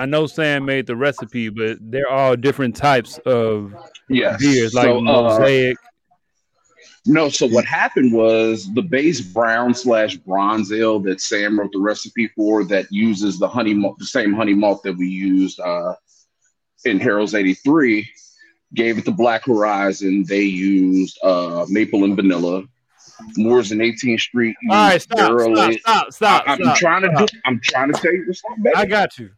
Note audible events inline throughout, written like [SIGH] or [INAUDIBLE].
I know Sam made the recipe, but they're all different types of Yes. beers, like So, uh, mosaic. No, so what happened was the base brown slash bronze ale that Sam wrote the recipe for that uses the honey malt, the same honey malt that we used uh, in Harold's 83, gave it to Black Horizon. They used uh, maple and vanilla. Moores and 18th Street. all right, stop, stop, stop, stop, I, am trying to do. I'm trying to tell you this. Baby. I got you.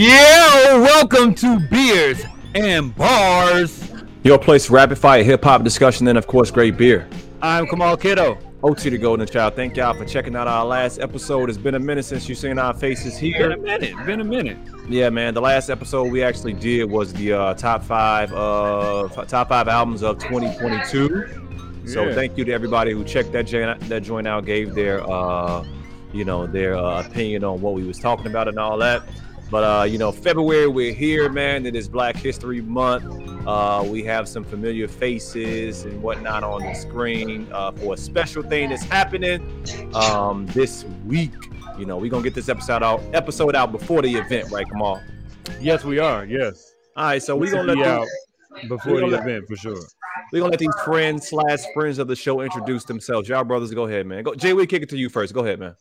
Yeah, welcome to Beers and Bars. Your place, rapid fire hip hop discussion, and of course, great beer. I'm Kamal Kiddo. OT the Golden Child. Thank y'all for checking out our last episode. It's been a minute since you've seen our faces here. Been a minute. Been a minute. Yeah, man. The last episode we actually did was the uh, top five uh, top five albums of 2022. So thank you to everybody who checked that joint, that joint out, gave their uh, you know their uh, opinion on what we was talking about and all that. But uh, you know, February we're here, man. It is Black History Month. Uh, we have some familiar faces and whatnot on the screen uh, for a special thing that's happening um, this week. You know, we're gonna get this episode out episode out before the event, right, Kamal? Yes, we are. Yes. All right, so we're gonna let be these, before the let- event for sure. we're gonna let these friends slash friends of the show introduce themselves. Y'all brothers, go ahead, man. Go, Jay, we kick it to you first. Go ahead, man.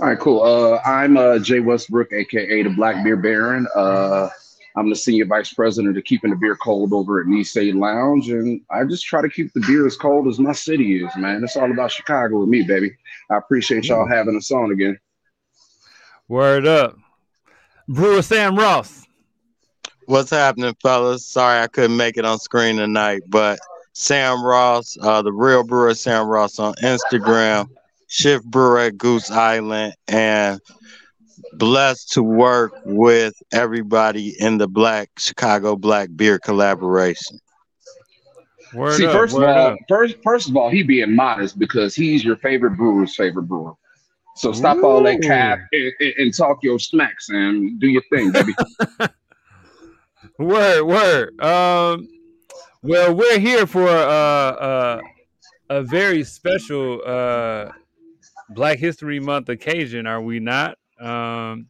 All right, cool. Uh, I'm uh, Jay Westbrook, aka the Black Beer Baron. Uh, I'm the senior vice president of keeping the beer cold over at Nisei Lounge, and I just try to keep the beer as cold as my city is, man. It's all about Chicago with me, baby. I appreciate y'all having us on again. Word up. Brewer Sam Ross. What's happening, fellas? Sorry I couldn't make it on screen tonight, but Sam Ross, uh, the real brewer Sam Ross on Instagram, Shift Brewer at Goose Island, and blessed to work with everybody in the Black Chicago Black Beer collaboration. Word See, up. first of all, up. first first of all, he being modest because he's your favorite brewer's favorite brewer. So stop all that Ooh. cap and, and- and talk your smacks and Do your thing, baby. [LAUGHS] Word, word. Um, well, we're here for uh, uh, a very special uh, Black History Month occasion, are we not? Um,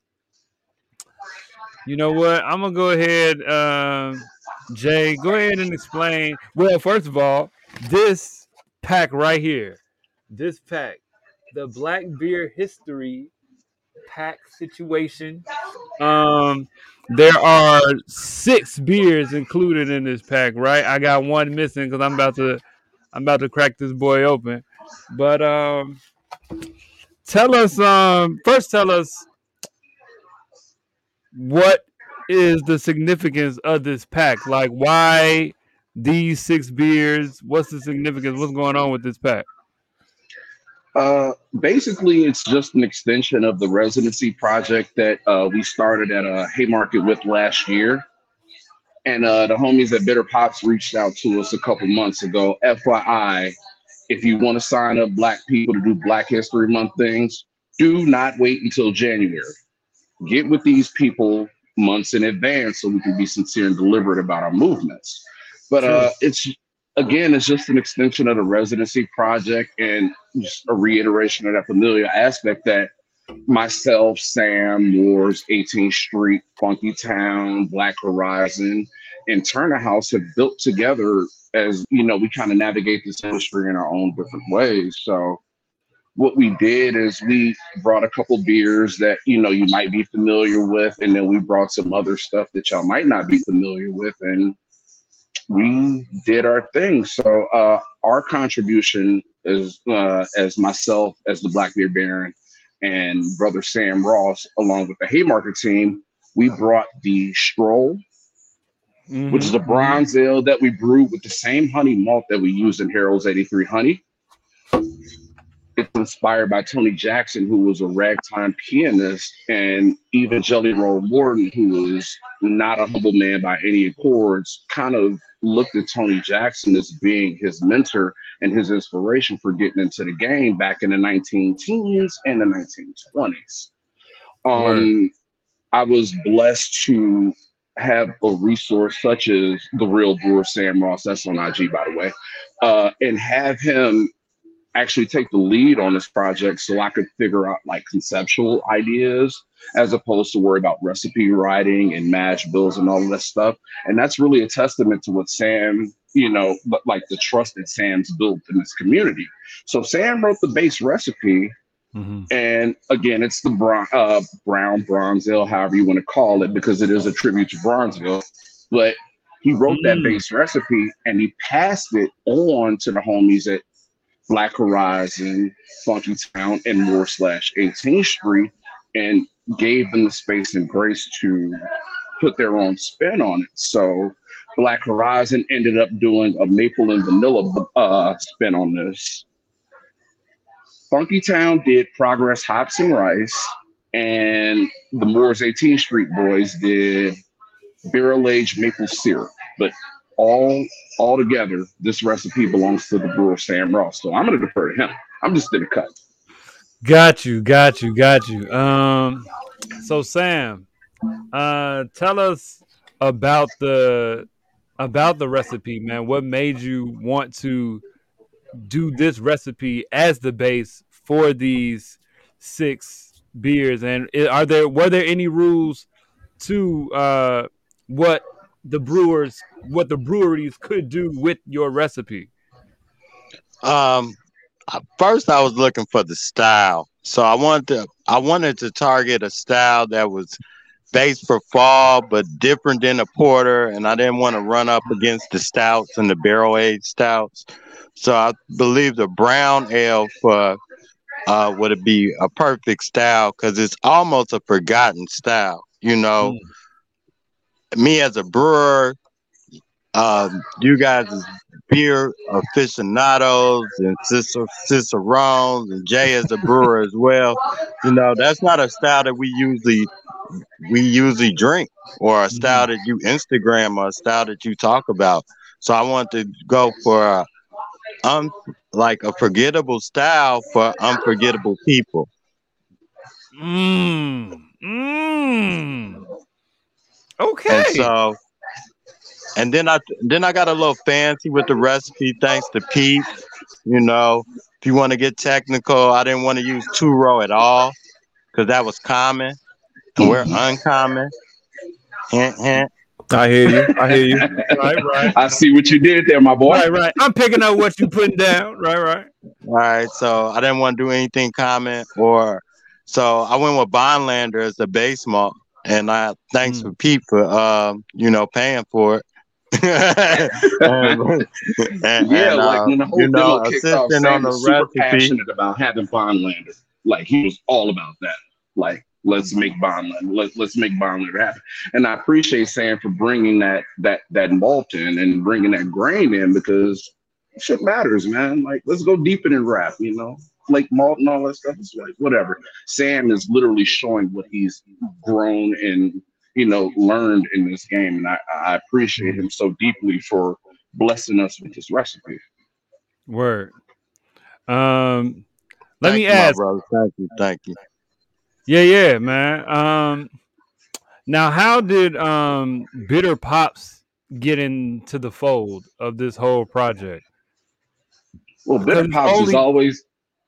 you know what? I'm gonna go ahead, um, Jay. Go ahead and explain. Well, first of all, this pack right here, this pack, the Black Beer History pack situation. Um, there are six beers included in this pack, right? I got one missing because I'm about to I'm about to crack this boy open. But um tell us um first tell us what is the significance of this pack? Like why these six beers? What's the significance? What's going on with this pack? Uh, basically, it's just an extension of the residency project that uh, we started at a Haymarket with last year. And uh, the homies at Bitter Pops reached out to us a couple months ago. FYI, if you want to sign up Black people to do Black History Month things, do not wait until January. Get with these people months in advance so we can be sincere and deliberate about our movements. But uh, it's again, it's just an extension of the residency project and just a reiteration of that familiar aspect that myself, Sam, Moores, 18th Street, Funky Town, Black Horizon, and Turner House have built together as you know, we kind of navigate this industry in our own different ways. So what we did is we brought a couple beers that you know you might be familiar with, and then we brought some other stuff that y'all might not be familiar with, and we did our thing. So uh, our contribution is uh, as myself as the Black Beer Baron and brother Sam Ross, along with the Haymarket team, we brought the Stroll, which is a mm-hmm. bronze ale that we brewed with the same honey malt that we used in Harold's 83 Honey. It's inspired by Tony Jackson, who was a ragtime pianist, and even Jelly Roll Morton, who was not a humble man by any accords, kind of looked at Tony Jackson as being his mentor and his inspiration for getting into the game back in the 19 teens and the 1920s. Um, I was blessed to have a resource such as the real brewer Sam Ross, that's on IG by the way, uh, and have him actually take the lead on this project so I could figure out like conceptual ideas as opposed to worry about recipe writing and mash bills and all of that stuff. And that's really a testament to what Sam, you know, like the trust that Sam's built in this community. So Sam wrote the base recipe. Mm-hmm. And again, it's the brown, uh, brown bronze ale, however you want to call it, because it is a tribute to Bronzeville. But he wrote mm. that base recipe and he passed it on to the homies at Black Horizon, Funky Town, and Moore slash 18th Street, and gave them the space and grace to put their own spin on it. So Black Horizon ended up doing a maple and vanilla uh, spin on this. Funky Town did Progress Hops and Rice, and the Moore's 18th Street Boys did barrel aged maple syrup. But all all together, this recipe belongs to the brewer Sam Ross. So I'm to defer to him. I'm just gonna cut. Got you, got you, got you. Um, so Sam, uh, tell us about the about the recipe, man. What made you want to do this recipe as the base for these six beers? And are there were there any rules to uh, what the brewers what the breweries could do with your recipe? Um, first I was looking for the style, so I wanted to I wanted to target a style that was based for fall but different than a porter, and I didn't want to run up against the stouts and the barrel aged stouts. So I believe the brown ale for uh, would it be a perfect style because it's almost a forgotten style, you know. Mm me as a brewer, um, you guys as beer aficionados and cicerones and Jay as a brewer as well. You know, that's not a style that we usually we usually drink or a style that you Instagram or a style that you talk about. So I want to go for a um like a forgettable style for unforgettable people. Mmm. Mmm. Okay. And so, and then I then I got a little fancy with the recipe thanks to Pete. You know, if you want to get technical, I didn't want to use two row at all because that was common, and we're mm-hmm. uncommon. Hint, hint. I hear you. I hear you. [LAUGHS] right, right. I see what you did there, my boy. Right, right. I'm picking up what you're putting down. Right, right. All right. So I didn't want to do anything common or so I went with Bonlander as the base malt and I thanks mm. for Pete for um, you know paying for it. [LAUGHS] and, and, yeah, and, like uh, when the whole you know, demo kicked off, Sam was super recipe. passionate about having Bonlander. Like he was all about that. Like let's make Bonlander, let, let's make Bonlander happen. And I appreciate Sam for bringing that that that malt in and bringing that grain in because shit matters, man. Like let's go deeper in rap, you know flake malt and all that stuff. It's like whatever. Sam is literally showing what he's grown and you know learned in this game, and I, I appreciate him so deeply for blessing us with this recipe. Word. Um, let thank me you, ask. Brother. Thank you. Thank you. Yeah, yeah, man. Um, now how did um Bitter Pops get into the fold of this whole project? Well, Bitter Pops only, is always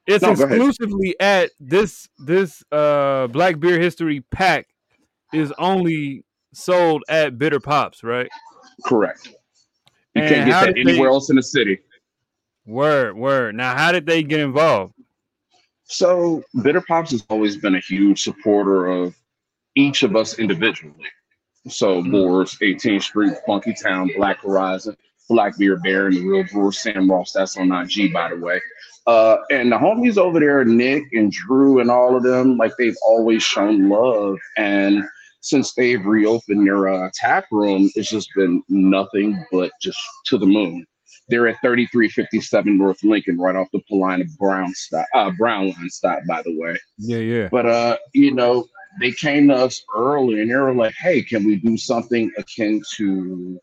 it's no, exclusively at this this uh Black Beer History pack is only sold at Bitter Pops, right? Correct. You and can't get that anywhere they, else in the city. Word, word. Now, how did they get involved? So, Bitter Pops has always been a huge supporter of each of us individually. So. Moore's 18th Street, Funky Town, Black Horizon, Black Beer Bear, and the Real Brewer Sam Ross. That's on IG, by the way. Uh, and the homies over there, Nick and Drew and all of them, like they've always shown love. And since they've reopened their uh, tap room, it's just been nothing but just to the moon. They're at 3357 North Lincoln, right off the Paulina Brown stop, uh, Brown line stop, by the way. Yeah, yeah. But uh, you know, they came to us early and they were like, "Hey, can we do something akin to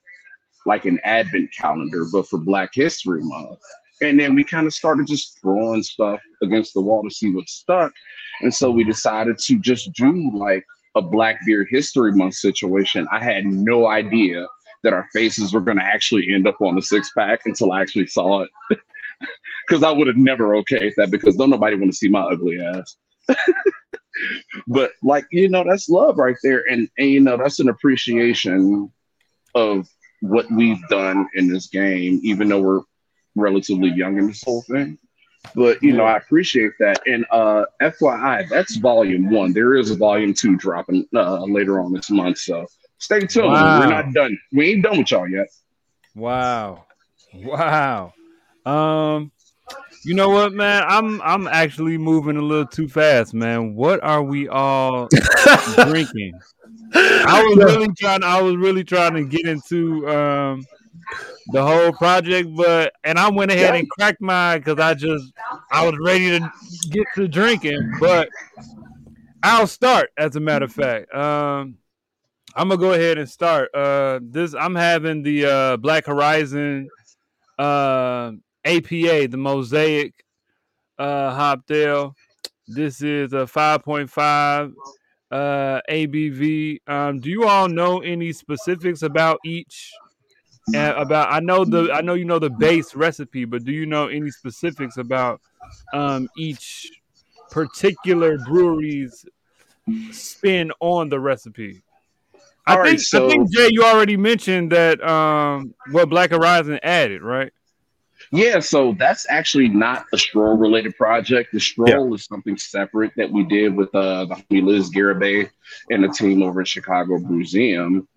like an advent calendar, but for Black History Month?" And then we kind of started just throwing stuff against the wall to see what stuck. And so we decided to just do like a Black Beer History Month situation. I had no idea that our faces were going to actually end up on the six pack until I actually saw it. [LAUGHS] because I would have never okayed that because don't nobody want to see my ugly ass. [LAUGHS] but like you know, that's love right there, and and you know that's an appreciation of what we've done in this game, even though we're relatively young in this whole thing. But you know, I appreciate that. And uh FYI, that's volume one. There is a volume two dropping uh, later on this month. So stay tuned. Wow. We're not done. We ain't done with y'all yet. Wow. Wow. Um you know what, man? I'm I'm actually moving a little too fast, man. What are we all [LAUGHS] drinking? I was really trying I was really trying to get into um the whole project, but and I went ahead and cracked mine because I just I was ready to get to drinking, but I'll start as a matter of fact. Um I'm gonna go ahead and start. Uh this I'm having the uh Black Horizon uh APA, the Mosaic uh Hopdale. This is a 5.5 uh ABV. Um do you all know any specifics about each uh, about I know the I know you know the base recipe, but do you know any specifics about um each particular brewery's spin on the recipe? I All right, think so- I think Jay, you already mentioned that um what Black Horizon added, right? Yeah, so that's actually not a stroll related project. The stroll is something separate that we did with uh, the homie Liz Garibay and the team over at Chicago Brewseum.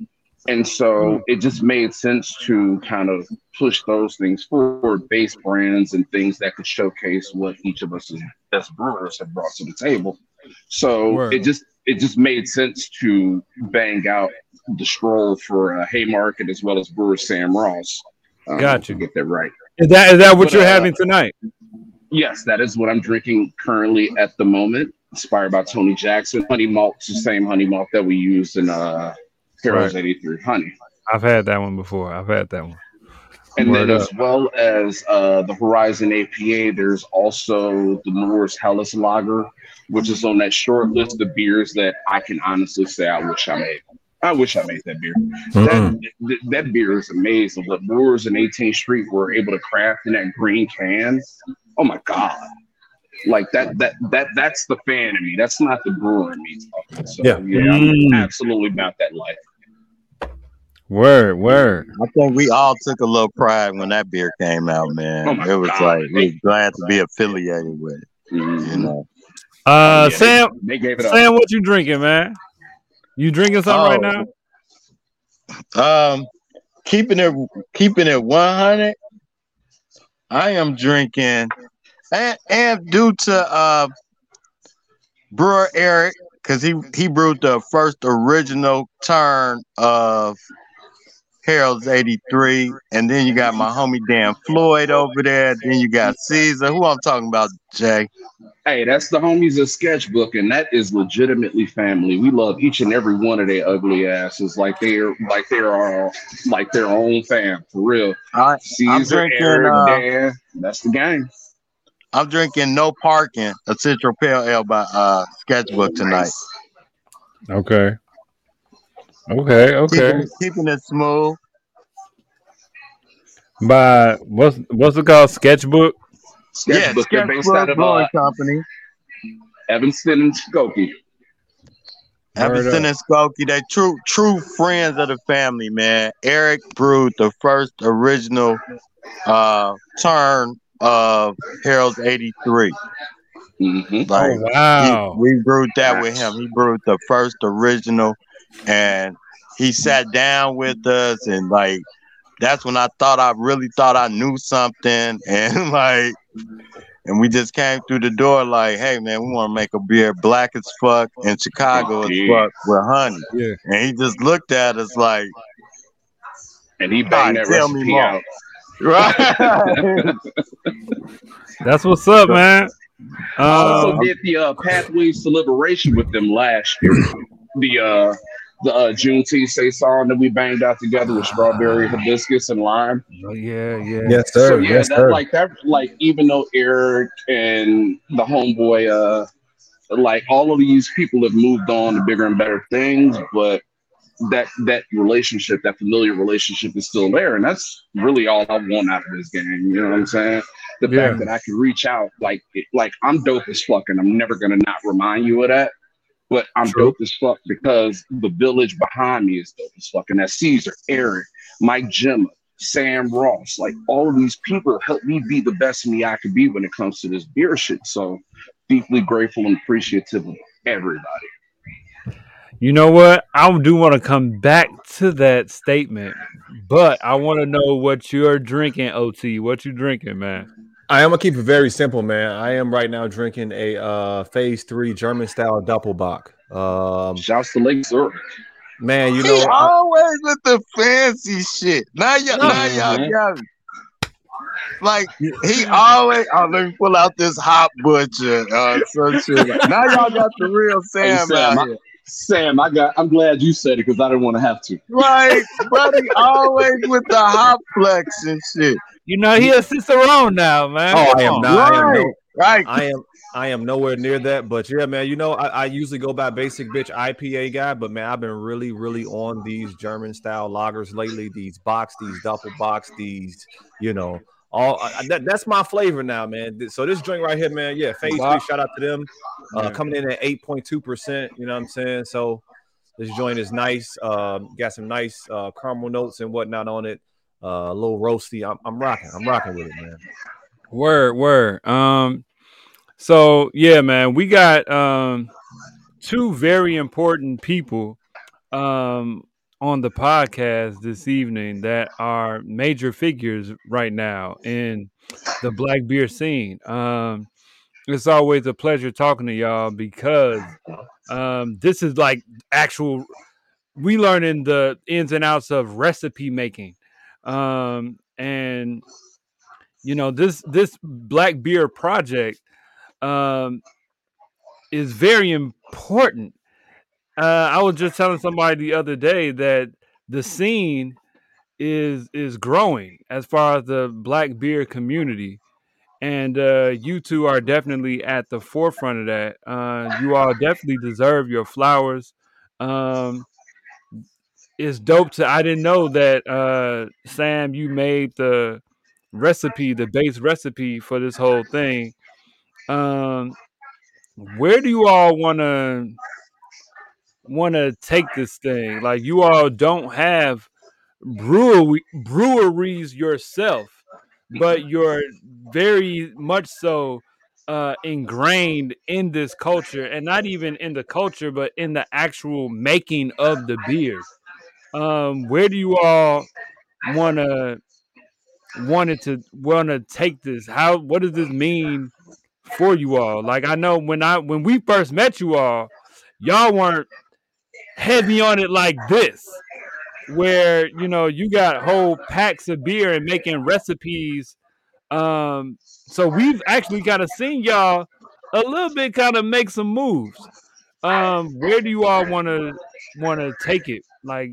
And so it just made sense to kind of push those things forward, base brands and things that could showcase what each of us as brewers have brought to the table. So Word. it just it just made sense to bang out the stroll for uh, Haymarket as well as brewer Sam Ross. Um, Gotcha. to Get that right. Is that is that what But, you're uh, having tonight? Yes, that is what I'm drinking currently at the moment. Inspired by Tony Jackson. Honey malt, the same honey malt that we used in uh Harold's 83 Honey. I've had that one before. I've had that one. And Word then as well as uh the Horizon APA, there's also the Moore's Helles Lager, which is on that short list of beers that I can honestly say I wish I made. I wish I made that beer. That, th- that beer is amazing. What Brewers and 18th Street were able to craft in that green can. Oh my God. Like that that that that's the fan in me. That's not the brewer in me talking. So Yeah. yeah, I'm Mm. absolutely about that life. Word, word. I think we all took a little pride when that beer came out, man. Oh it was God. like we was glad to be affiliated with it, you Mhm. know. Uh, Yeah, Sam, They gave it up. Sam, what you drinking, man? You drinking something right Oh. now? Um, keeping it keeping it one hundred. I am drinking, and, and due to uh, Brewer Eric, because he he brewed the first original turn of Harold's eighty three, and then you got my homie Dan Floyd over there. Then you got Caesar. Who I'm talking about, Jay? Hey, that's the homies of Sketchbook, and that is legitimately family. We love each and every one of their ugly asses like they're like they're our like their own fam for real. I, Caesar, drinking, Eric, uh, Dan, that's the gang. I'm drinking No Parking, a Central Pale Ale by uh, Sketchbook tonight. Okay. Okay, okay. Keeping, it- keeping it smooth. By what's what's it called? Sketchbook. Sketchbook, yeah, they're based out Sketchbook of Brewing uh, Company. Evanston and Skokie. Evanston and Skokie, they true true friends of the family, man. Eric brewed the first original uh turn of Harold's 83. hmm Like oh wow. he, we brewed that with him. He brewed the first original and he sat down with us and like that's when I thought I really thought I knew something [LAUGHS] and like and we just came through the door like, hey man, we want to make a beer black as fuck in Chicago as Yeah. fuck with honey. Yeah. And he just looked at us like, And he banged God, that tell me recipe more. out. Right? That's what's up, man. I also Um, did the uh, Pathways to Liberation with them last year. The uh, the uh, Juneteenth saison that we banged out together with strawberry, hibiscus, and lime. oh, yeah, yeah. Yes, So sir. yeah, yes, that sir. like that like even though Eric and the homeboy uh like all of these people have moved on to bigger and better things, but that that relationship, that familiar relationship is still there. And that's really all I want out of this game. You know what I'm saying? The Yeah. fact that I can reach out, like it- like I'm dope as fuck, and I'm never gonna not remind you of that. But I'm True. dope as fuck because the village behind me is dope as fuck. And that's Caesar, Eric, Mike Gemma, Sam Ross. Like all of these people help me be the best me I could be when it comes to this beer shit. So deeply grateful and appreciative of everybody. You know what? I do want to come back to that statement, but I want to know what you're drinking, OT. What you drinking, man? I am gonna keep it very simple, man. I am right now drinking a uh phase three German style Doppelbock. Um, Shouts to Lake Zurich. man, you he know, I- always with the fancy shit. Now y'all, now y'all got me. Like he always. Oh, let me pull out this hot butcher. Uh, some shit. Now y'all got the real Sam Sam, out I- here. Sam, I got. I'm glad you said it because I didn't want to have to. Like, buddy, [LAUGHS] always with the hot flex and shit. You know he a Cicerone now, man. oh, I am on. not. I am Right, no, right. I am I am nowhere near that, but yeah, man. You know, I, I usually go by basic bitch IPA guy, but man, I've been really, really on these German style lagers lately. These box, these double box, these, you know, all I, that, that's my flavor now, man. So this drink right here, man, yeah, phase three. Shout out to them, uh, Yeah. coming in at eight point two percent. You know what I'm saying? So this joint is nice. Um, got some nice uh, caramel notes and whatnot on it. Uh, a little roasty. I'm, I'm rocking. I'm rocking with it, man. Word, word. Um, so yeah, man, we got um two very important people um on the podcast this evening that are major figures right now in the black beer scene. Um it's always a pleasure talking to y'all because um this is like actual we learning the ins and outs of recipe making. Um and you know this this black beer project um is very important uh i was just telling somebody the other day that the scene is is growing as far as the black beer community. And uh you two are definitely at the forefront of that. Uh you all definitely deserve your flowers. Um it's dope to i didn't know that uh sam you made the recipe, the base recipe for this whole thing. Um, where do you all want to want to take this thing? Like you all don't have brewery breweries yourself, but you're very much so uh, ingrained in this culture, and not even in the culture, but in the actual making of the beers. Um, where do you all want to wanted to want to take this how what does this mean for you all like i know when i when we first met you all y'all weren't heavy on it like this where you know you got whole packs of beer and making recipes um so we've actually kind of seen y'all a little bit kind of make some moves um where do you all want to want to take it like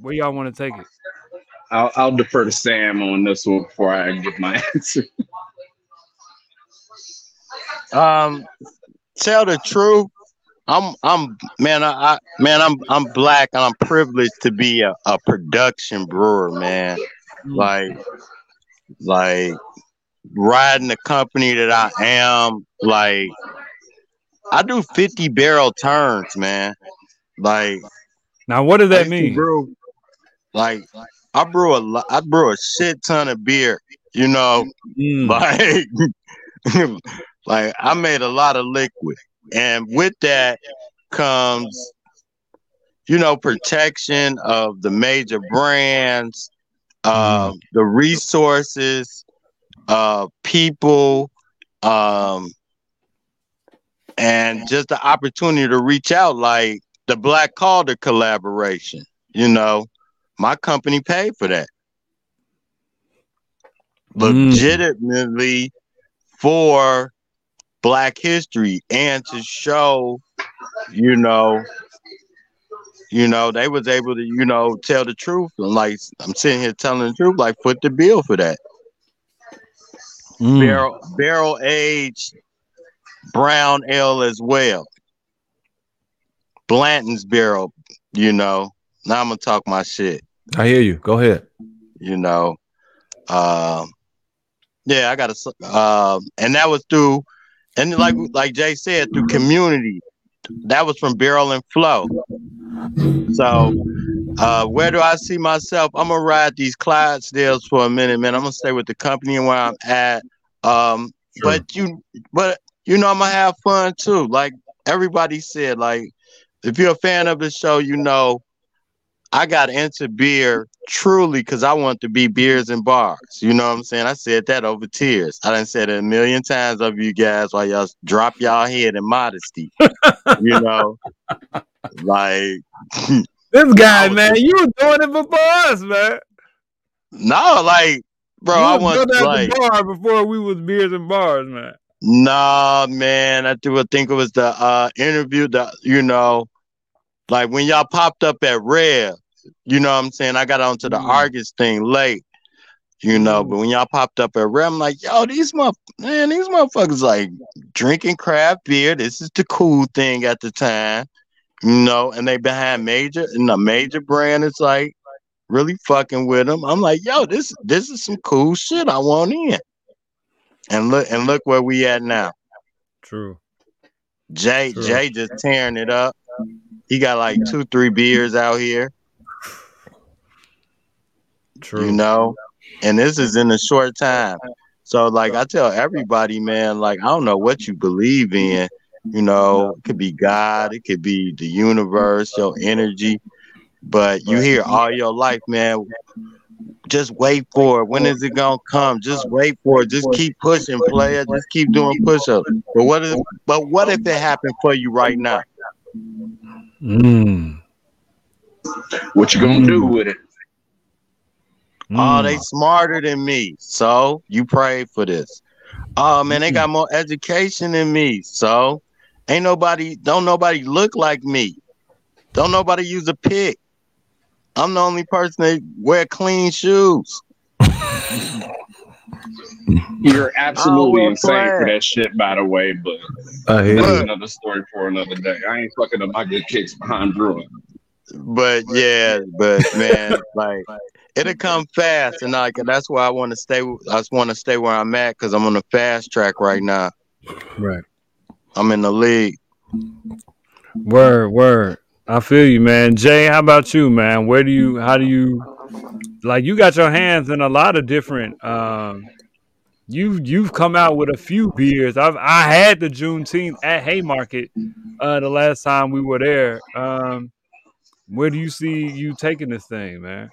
where y'all want to take it I'll, I'll defer to Sam on this one before I give my [LAUGHS] answer. Um, tell the truth. I'm, I'm, man, I, I man, I'm, I'm black and I'm privileged to be a, a production brewer, man. Like, like riding the company that I am. Like, I do 50 barrel turns, man. Like, now what does that used mean brew- like, I brew a lot. I brew a shit ton of beer. You know, Mm. [LAUGHS] like [LAUGHS] like I made a lot of liquid and with that comes you know protection of the major brands uh the resources uh people um and just the opportunity to reach out like the black calder collaboration you know my company paid for that Mm. legitimately for black history and to show you know you know they was able to you know tell the truth and like i'm sitting here telling the truth like put the bill for that Mm. barrel barrel aged brown ale as well blanton's barrel you know now I'm gonna talk my shit. I hear you. Go ahead. You know, um, yeah, I got to, um, and that was through, and like like Jay said, through community. That was from Barrel and Flow. So, uh, where do I see myself? I'm gonna ride these Clydesdales for a minute, man. I'm gonna stay with the company and where I'm at. Um, Sure. but you, but you know, I'm gonna have fun too. Like everybody said, like if you're a fan of the show, you know, I got into beer truly because I want to be beers and bars. You know what I'm saying? I said that over tears. I done said it a million times of you guys while y'all drop y'all head in modesty. you know, [LAUGHS] like This [LAUGHS] guy, man, you were doing it before us, man. no, like bro, I want at like the bar before we was beers and bars, man. Nah, man. I do I think it was the uh interview that you know, like when y'all popped up at Red, you know what I'm saying? I got onto the Mm. Argus thing late, you know, but when y'all popped up at Red, I'm like, yo, these motherf man, these motherfuckers like drinking craft beer. This is the cool thing at the time, you know, and they behind major and the major brand is like really fucking with them. I'm like, yo, this this is some cool shit I want in. And look and look where we at now. True. Jay True. Jay just tearing it up. He got like two, three beers out here, True. you know, and this is in a short time. So, like, I tell everybody, man, like, I don't know what you believe in, you know, it could be God, it could be the universe, your energy, but you hear all your life, man. Just wait for it. When is it gonna come? Just wait for it. Just keep pushing, player. Just keep doing push-ups. But what if? But what if it happened for you right now? Mm. What you gonna do with it? Oh, Mm. they smarter than me. So you pray for this. Oh man, they got more education than me. So ain't nobody don't nobody look like me. Don't nobody use a pick. I'm the only person that wear clean shoes. [LAUGHS] You're absolutely Oh, insane well, for that shit, by the way. But I hear that's another story for another day. I ain't fucking up my good kicks behind Druid. But yeah, but man, [LAUGHS] like it'll come fast, and like that's why I want to stay. I just want to stay where I'm at because I'm on the fast track right now. Right. I'm in the league. Word, word. I feel you, man. Jay, how about you, man? Where do you how do you like you got your hands in a lot of different um you you've come out with a few beers. I've I had the Juneteenth at Haymarket uh the last time we were there. Um where do you see you taking this thing, man?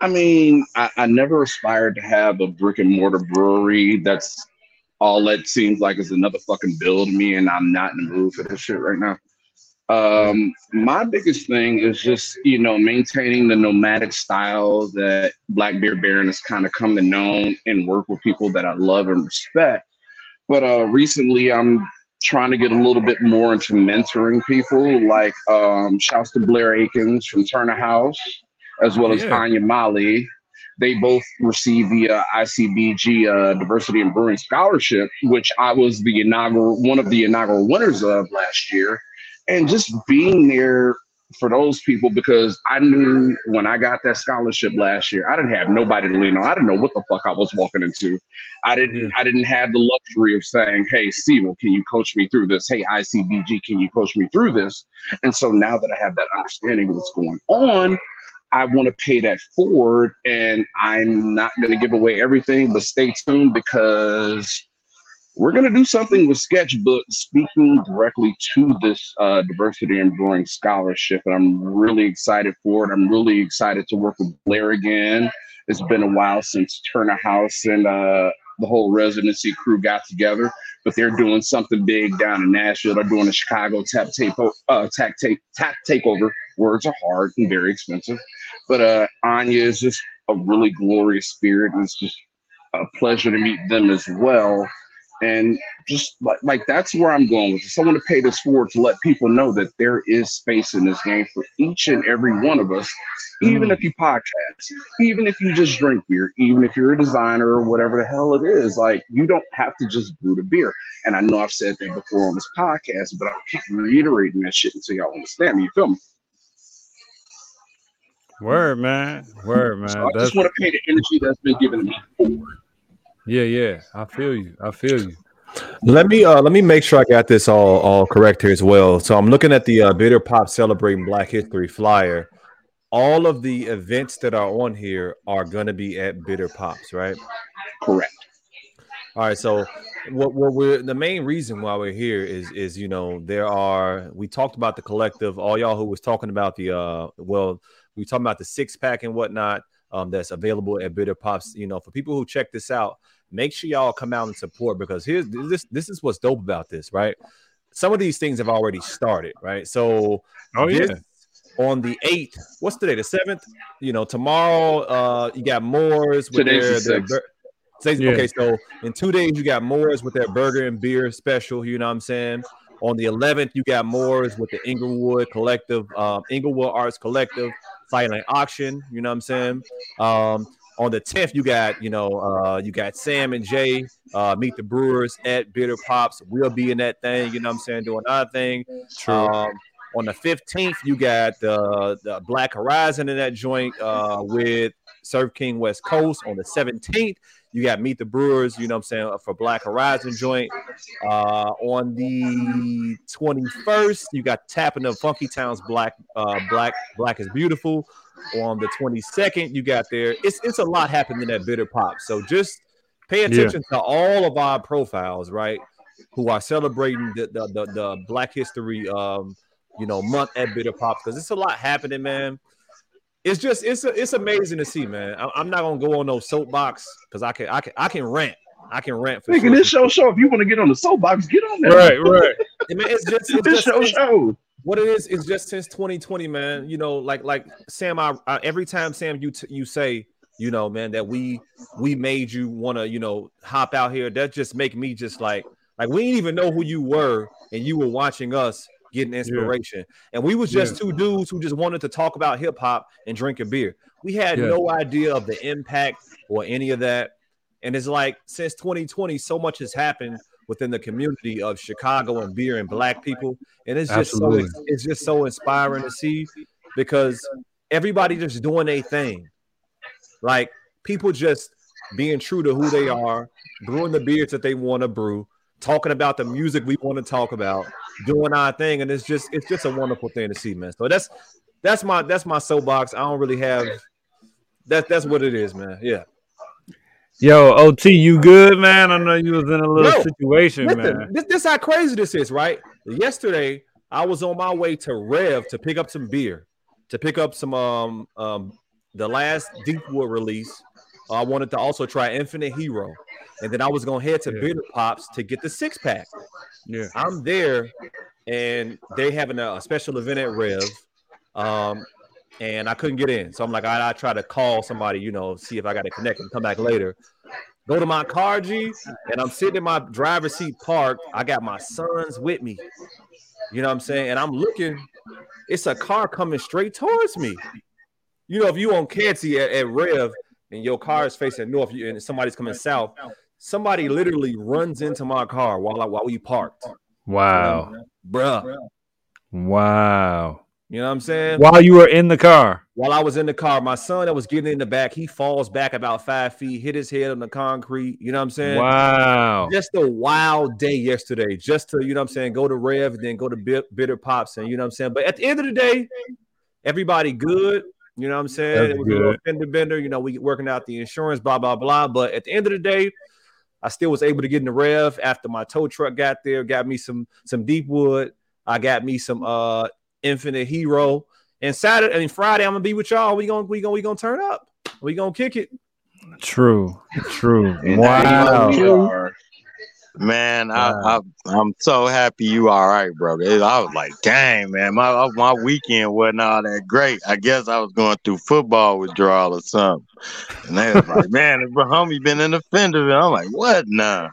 I mean, I, I never aspired to have a brick and mortar brewery. That's all it seems like is another fucking bill to me, and I'm not in the mood for this shit right now. Um, my biggest thing is just you know maintaining the nomadic style that Black Beer Baron has kind of come to know and work with people that I love and respect. But uh, recently, I'm trying to get a little bit more into mentoring people. Like, um, shouts to Blair Akins from Turner House, as well as Yeah. Anya Mali. They both received the uh, ICBG uh, Diversity and Brewing Scholarship, which I was the inaugural one of the inaugural winners of last year. And just being there for those people because I knew when I got that scholarship last year, I didn't have nobody to lean on. I didn't know what the fuck I was walking into. I didn't I didn't have the luxury of saying, Hey Steven, can you coach me through this? Hey ICBG, can you coach me through this? And so now that I have that understanding of what's going on, I want to pay that forward and I'm not going to give away everything, but stay tuned because we're going to do something with Sketchbook speaking directly to this uh, diversity and brewing scholarship. And I'm really excited for it. I'm really excited to work with Blair again. It's been a while since Turner House and uh, the whole residency crew got together, but they're doing something big down in Nashville. They're doing a Chicago tap tape, uh, tap tape, tap takeover. Words are hard and very expensive, but uh, Anya is just a really glorious spirit, and it's just a pleasure to meet them as well. And just like, like that's where I'm going with this. I want to pay this forward to let people know that there is space in this game for each and every one of us, even if you podcast, even if you just drink beer, even if you're a designer or whatever the hell it is. Like you don't have to just brew the beer. And I know I've said that before on this podcast, but I'll keep reiterating that shit until y'all understand me. You feel me? Word, man. Word, man. So I That's, just want to pay the energy that's been given to me. forward. yeah, yeah. I feel you. I feel you. Let me uh let me make sure I got this all all correct here as well. So I'm looking at the uh, Bitter Pop celebrating Black History flyer. All of the events that are on here are gonna be at Bitter Pops, right? Correct. All right, so what, what we're the main reason why we're here is is you know there are we talked about the collective all y'all who was talking about the uh well we talking about the six pack and whatnot um that's available at Bitter Pops you know for people who check this out make sure y'all come out and support because here's this this is what's dope about this right some of these things have already started right so Oh yeah. on the 8th what's today the 7th you know tomorrow uh you got Moore's with Today's their, the their sixth. bur- Today's- Yeah. okay so in two days you got Moore's with their burger and beer special you know what I'm saying on the 11th you got Moore's with the Englewood Collective um Englewood Arts Collective silent auction you know what I'm saying um on the 10th you got you know uh you got Sam and Jay uh meet the Brewers at Bitter Pops we'll be in that thing you know what I'm saying doing our thing True. um, on the 15th, you got uh, the Black Horizon in that joint uh, with Surf King West Coast. On the 17th, you got Meet the Brewers, you know what I'm saying, for Black Horizon joint. Uh, on the 21st, you got Tapping the Funky Towns Black uh, Black Black is Beautiful. On the 22nd, you got there. It's it's a lot happening at Bitter Pop. So just pay attention to all of our profiles, right? Who are celebrating the the, the, the Black History um you know month at Bitter Pop because it's a lot happening, man. It's just it's it's amazing to see, man. I, I'm not gonna go on no soapbox because I can I can I can rant. I can rant for Nigga, this show show. If you want to get on the soapbox, get on there. Right, right. I mean, it's just it's This just show show. what it is is just since 2020 man you know like like sam I, I every time sam you t- you say you know man that we we made you want to you know hop out here that just make me just like like we didn't even know who you were and you were watching us getting inspiration. And we was just two dudes who just wanted to talk about hip-hop and drink a beer. We had Yeah. no idea of the impact or any of that. And it's like since 2020 so much has happened within the community of chicago and beer and black people. And it's just Absolutely. so it's just so inspiring to see because everybody just doing their thing. Like people just being true to who they are brewing the beers that they want to brew talking about the music we want to talk about doing our thing and it's just it's just a wonderful thing to see man so that's that's my that's my soapbox i don't really have that that's what it is man yeah Yo, OT, you good, man? I know you was in a little Yo, situation, Listen, man. this, this how crazy this is, right? Yesterday, I was on my way to Rev to pick up some beer, to pick up some um um the last Deepwood release. I wanted to also try Infinite Hero, and then I was gonna head to Yeah. Bitter Pops to get the six pack. Yeah. I'm there, and they having a, a special event at Rev, um, and I couldn't get in. So I'm like, I, I try to call somebody, you know, see if I got to connect and come back later. Go to my car, G, and I'm sitting in my driver's seat parked. I got my sons with me. You know what I'm saying? And I'm looking, it's a car coming straight towards me. You know, if you on Canty at, at Rev and your car is facing north you, and somebody's coming south, somebody literally runs into my car while I, while we parked. Wow. Bruh. Wow. You know what I'm saying? While you were in the car. While I was in the car, my son that was getting in the back, he falls back about five feet, hit his head on the concrete. You know what I'm saying? Wow. Just a wild day yesterday, just to, you know what I'm saying, go to Rev and then go to Bit- Bitter Pops. And you know what I'm saying? But at the end of the day, everybody good. You know what I'm saying? That's it was a little fender bender. You know, we working out the insurance, blah, blah, blah. But at the end of the day, I still was able to get in the Rev after my tow truck got there, got me some some deep wood. I got me some uh Infinite Hero. And Saturday and Friday, I'm gonna be with y'all. We gonna we gonna we gonna turn up. We gonna kick it. True. True. And Wow. Man, I, I I'm so happy you all right, bro. I was like, dang, man, my uh, my weekend wasn't all that great. I guess I was going through football withdrawal or something. And they was like, man, bro, homie been in the fender. And I'm like, what now?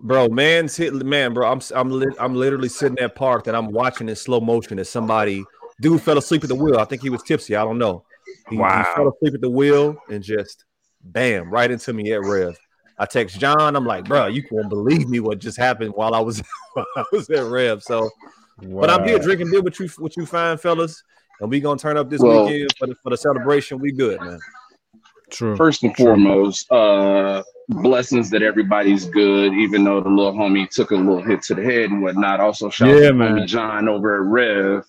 Bro, man's hit man, bro. I'm I'm lit, I'm literally sitting at parked and I'm watching in slow motion as somebody dude fell asleep at the wheel. I think he was tipsy. I don't know. He, he Wow. fell asleep at the wheel and just bam, right into me at Rev. I text John. I'm like, bro, you can't believe me what just happened while I was [LAUGHS] while I was at Rev. So, but I'm here drinking beer with you, with you fine fellas. and we gonna turn up this Well- weekend for the, for the celebration. We good, man. True. First and foremost, uh, blessings that everybody's good, even though the little homie took a little hit to the head and whatnot. Also, shout out to man. John over at Rev.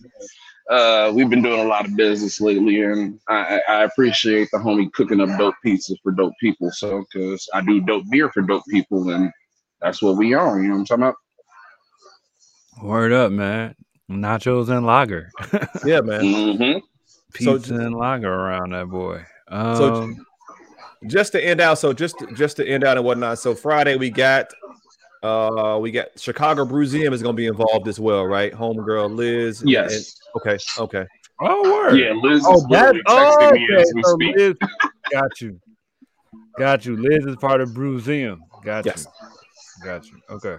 Uh, we've been doing a lot of business lately, and I, I I appreciate the homie cooking up dope pizzas for dope people. So, because I do dope beer for dope people, and that's what we are. You know what I'm talking about? Word up, man. Nachos and lager. [LAUGHS] Yeah, man. Mm-hmm. So- Pizza and lager around that boy. Um, So- just to end out, so just just to end out and whatnot. So Friday we got uh we got Chicago Brewseum is gonna be involved as well, right? Homegirl Liz. and- Yes. and- okay, okay. oh, word. Yeah, Liz Oh, is that. literally Oh, texting me okay. as we So speak. Liz, [LAUGHS] got you. Got you. Liz is part of Brewseum. Got Yes. you. Got you. Okay.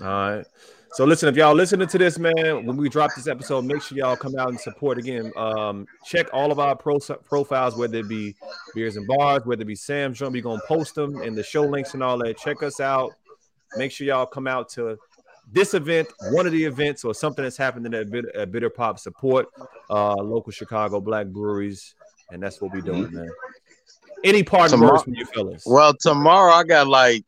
All right. So listen, if y'all listening to this, man, when we drop this episode, make sure y'all come out and support again. Um, check all of our pro- profiles, whether it be beers and bars, whether it be Sam's Drum. We're gonna post them and the show links and all that. Check us out. Make sure y'all come out to this event, one of the events, or something that's happening at Bitter, at Bitter Pop. Support uh, local Chicago black breweries, and that's what we're doing, man. Any parting Tomorrow- words from you fellas? Well, tomorrow I got like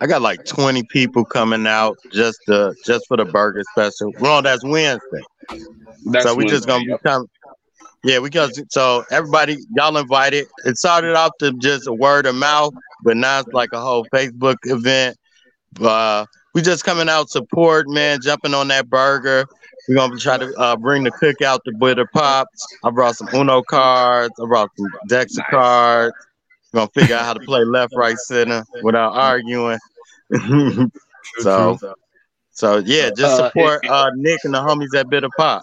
I got like 20 people coming out just to just for the burger special. Well, that's Wednesday. That's so we just gonna Wednesday, be coming. Yeah, we got so everybody y'all invited. It started off to just a word of mouth, but now it's like a whole Facebook event. Uh, we just coming out support, man, jumping on that burger. We're gonna try to uh, bring the cookout to Bitter Pops. I brought some Uno cards. I brought some Dexa Nice. cards. We're gonna figure out how to play left, right, center without arguing. [LAUGHS] so, so yeah, just Uh, support [LAUGHS] uh, Nick and the homies at Bitter Pop.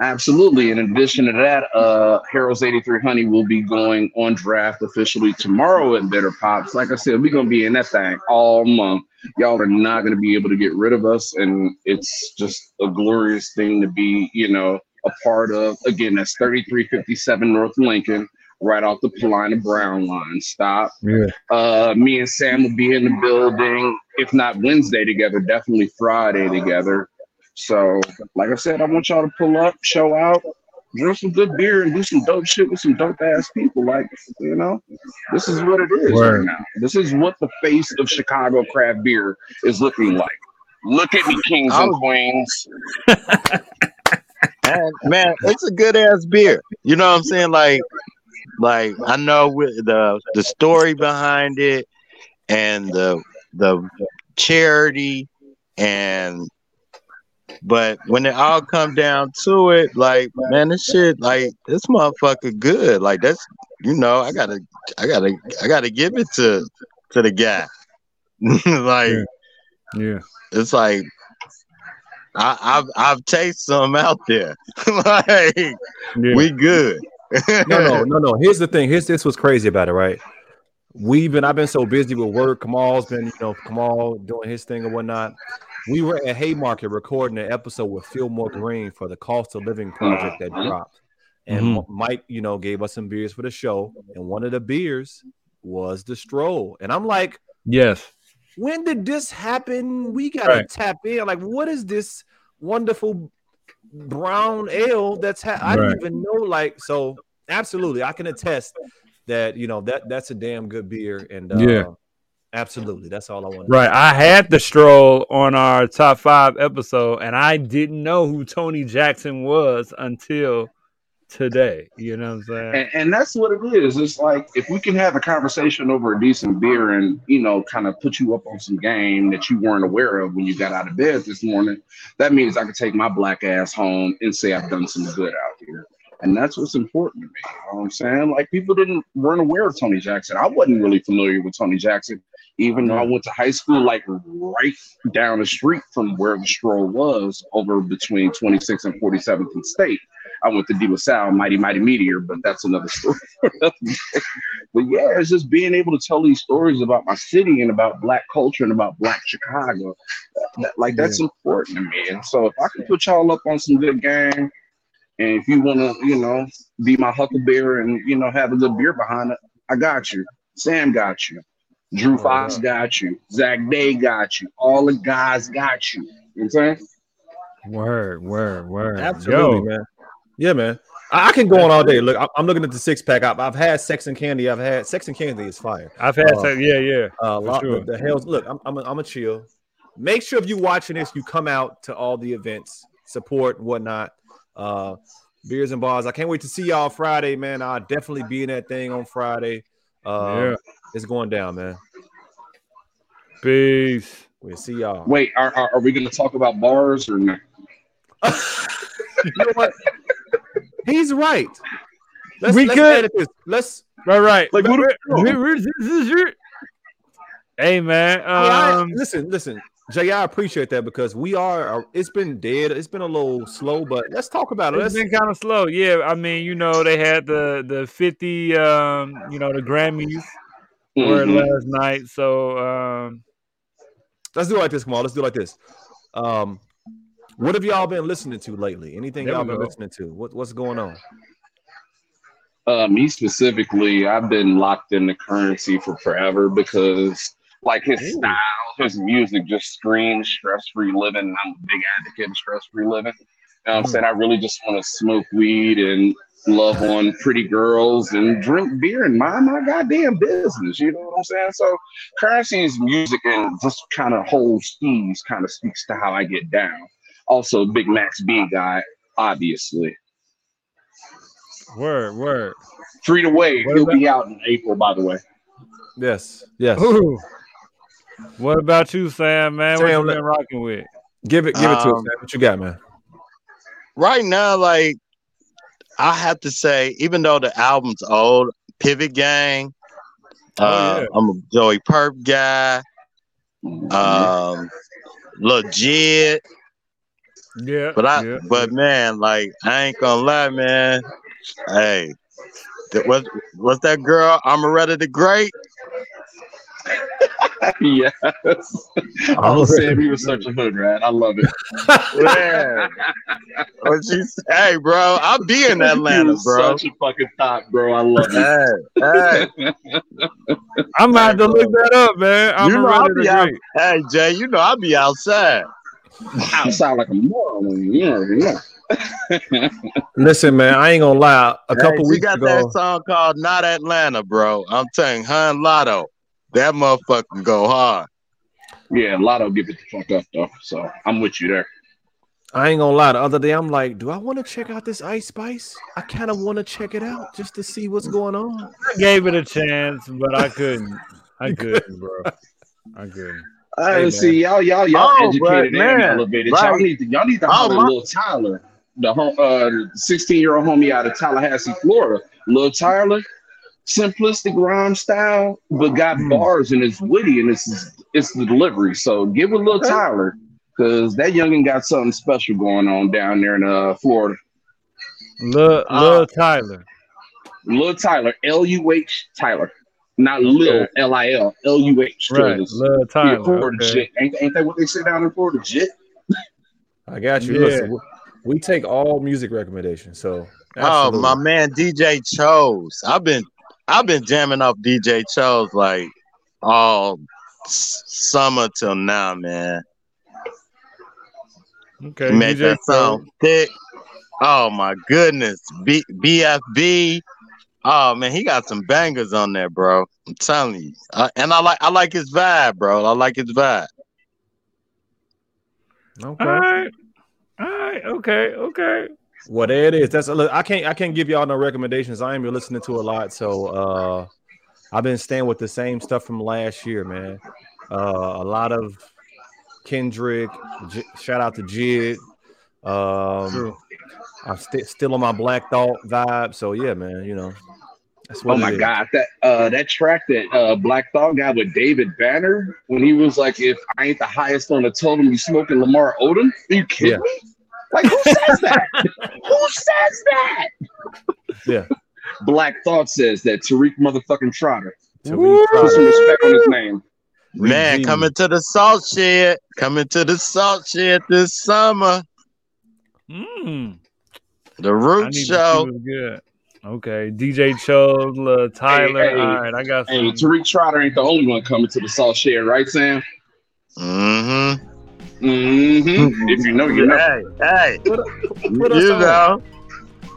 Absolutely. In addition to that, uh, Harold's 83 Honey will be going on draft officially tomorrow at Bitter Pops. Like I said, we're going to be in that thing all month. Y'all are not going to be able to get rid of us. And it's just a glorious thing to be, you know, a part of. Again, that's 3357 North Lincoln, right off the Paulina Brown line. Stop. Yeah. Uh, me and Sam will be in the building, if not Wednesday together, definitely Friday together. So, like I said, I want y'all to pull up, show out, drink some good beer, and do some dope shit with some dope ass people. Like, you know, this is what it is Word. right now. This is what the face of Chicago craft beer is looking like. Look at me, kings and queens. [LAUGHS] man, man, it's a good ass beer. You know what I'm saying? Like, like I know with the the story behind it and the the charity and but when it all come down to it, like man, this shit, like this motherfucker good. Like that's you know, I gotta I gotta I gotta give it to to the guy. [LAUGHS] like Yeah. Yeah. it's like I, I've I've tasted some out there. [LAUGHS] like Yeah. we good. no, no, [LAUGHS] no, no. Here's the thing. Here's this was crazy about it, right? We've been I've been so busy with work. Kamal's been, you know, Kamal doing his thing and whatnot. We were at Haymarket recording an episode with Fillmore Green for the cost of living project that Mhm. dropped. And Mhm. Mike, you know, gave us some beers for the show. And one of the beers was the stroll. And I'm like, Yes. when did this happen? We gotta Right. tap in. Like, what is this wonderful brown ale that's ha- I Right. didn't even know. Like, so absolutely, I can attest that you know that that's a damn good beer. And uh, Yeah. Absolutely, that's all I want. Right. I had the stroll on our top five episode, and I didn't know who Tony Jackson was until today. You know what I'm saying? And, and that's what it is. It's like if we can have a conversation over a decent beer and you know, kind of put you up on some game that you weren't aware of when you got out of bed this morning, that means I can take my black ass home and say I've done some good out here. And that's what's important to me. You know what I'm saying? Like people didn't weren't aware of Tony Jackson. I wasn't really familiar with Tony Jackson, even though I went to high school like right down the street from where the stroll was, over between 26th and 47th and State. I went to D Sal, Mighty Mighty Meteor, but that's another [LAUGHS] story. but yeah, it's just being able to tell these stories about my city and about black culture and about black Chicago. That- like that's important to me. And so if I can put y'all up on some good game, and if you want to, you know, be my huckleberry and you know have a good beer behind it, I got you. Sam got you. Drew Fox got you. Zach Day got you. All the guys got you. You know what I'm saying? Word, word, word. Absolutely, Yo, man. Yeah, man. I, I can go on all day. Look, I, I'm looking at the six pack. I, I've had Sex and Candy. I've had Sex and Candy is fire. I've had Uh, some, yeah, yeah. Uh, lot, sure. the, the Helles look. I'm I'm a, I'm a chill. Make sure if you're watching this, you come out to all the events, support and whatnot. Uh, beers and bars. I can't wait to see y'all Friday, man. I'll definitely be in that thing on Friday. Uh, yeah. It's going down, man. Peace. We'll see y'all. Wait, are, are, are we going to talk about bars or no? [LAUGHS] You know what? He's right. Let's, We let's could- edit this. Let's. Right, right. Like, what are Hey man, I- um, listen, listen, Jay. I appreciate that because we are. It's been dead. It's been a little slow, but let's talk about it. it's Let's, been kind of slow. Yeah, I mean, you know, they had the the fifty, um, you know, the Grammys were Mhm. last night. So, um, let's do it like this. Come on, let's do it like this. Um, what have y'all been listening to lately? Anything There y'all been go. listening to? What, what's going on? Uh, me specifically, I've been locked into Curren$y for forever because, like, his Ooh. style, his music just screams stress free living. I'm a big advocate of stress free living. You know what I'm Hmm. saying? I really just want to smoke weed and love on pretty girls and drink beer and mind my goddamn business. You know what I'm saying? So, Curren$y's music and just kind of whole schemes kind of speaks to how I get down. Also, big Max B guy, obviously. word, word. Free to wait. What He'll about- be out in April, by the way. Yes, yes. Ooh. What about you, Sam? Man, what you been rocking with? Give it, give it to us. Um, Man. What you got, man? right now, like I have to say, even though the album's old, Pivot Gang. Oh, uh, yeah. I'm a Joey Purp guy. Um, legit, Yeah, but I, yeah. but man, like I ain't gonna lie, man. Hey, th- what what's that girl? I'm Amaretta the Great. Yes. [LAUGHS] Oh, Sam, he was such a hood rat. I love it. Yeah. what she say? Hey, bro, I'll be in [LAUGHS] Atlanta, bro. Such a fucking top, bro. I love it. Hey, hey. [LAUGHS] I'm about to look that up, man. I'm you know ready I'll be out. Hey, Jay, you know I'll be outside. Outside like a moron. You know, yeah. Listen, man. I ain't gonna lie. A Hey, couple she weeks got ago, that song called "Not Atlanta," bro. I'm telling Hun Lotto, that motherfucker go hard. Yeah, Lotto give it the fuck up though. So I'm with you there. I ain't gonna lie. The other day, I'm like, do I want to check out this Ice Spice? I kind of want to check it out just to see what's going on. I gave it a chance, but I couldn't. I couldn't, bro. I couldn't. I Hey, see y'all, y'all, y'all Oh, educated but, and man, elevated. Y'all need to, y'all need to Oh, holler my- Lil Tyler, the home, uh, 16 year old homie out of Tallahassee, Florida. Lil Tyler, simplistic rhyme style, but got Hmm. bars and it's witty and it's it's the delivery. So give with Lil Okay. Tyler because that youngin got something special going on down there in uh, Florida. Lil, Uh, Lil Tyler. Lil Tyler, L U H Tyler, not Lil Okay. L I L L U H. Right, Lil Tyler. Florida Okay. jit. Ain't, ain't that what they say down in Florida? Jit. I got you. Yeah. Listen, we, we take all music recommendations. So, Oh, my man, DJ Chose. I've been, I've been jamming off DJ Chose like all summer till now, man. Okay. He made DJ that song thick. Oh my goodness, B- BFB. Oh man, he got some bangers on there, bro. I'm telling you, uh, and I like, I like his vibe, bro. I like his vibe. okay. All right. All right. Okay. Okay. Well, there it is. That's look. I can't. I can't give y'all no recommendations. I ain't been listening to a lot, so uh, I've been staying with the same stuff from last year, man. Uh, a lot of Kendrick. J- shout out to Jid. Um, True. I'm st- still on my Black Thought vibe. So yeah, man. You know, that's what. Oh my is. god, that uh that track that uh Black Thought got with David Banner when he was like, "If I ain't the highest on the totem, you smoking Lamar Odom?" Are you kidding Yeah. me? Like who says that? who says that? Yeah. Black Thought says that Tariq motherfucking Trotter. Tariq Woo! Put some respect on his name. Man, Redeem. coming to the salt shed, coming to the salt shed this summer. Mm. The Root need to see Show. good. Okay. DJ Cho, Lil Tyler. hey. All right. I got some. Hey, Tariq Trotter ain't the only one coming to the salt shed, right, Sam? Mm-hmm. Mm-hmm. If you know, you know. Hey, hey, Put us you on. know.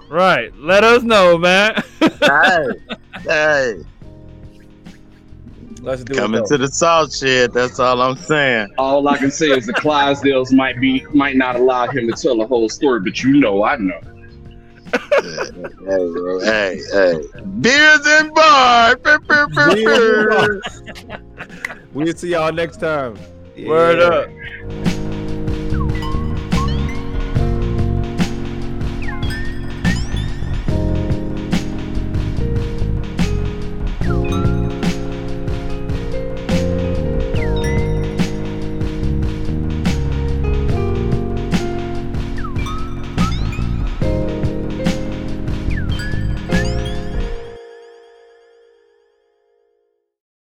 Right. Let us know, man. hey, hey, Let's do it. coming it. to the salt shed. That's all I'm saying. All I can say is the Clydesdales might be might not allow him to tell the whole story, but you know, I know. hey, bro. Hey, hey. Beers and bar. Beers and bar. We'll see y'all next time. Word up.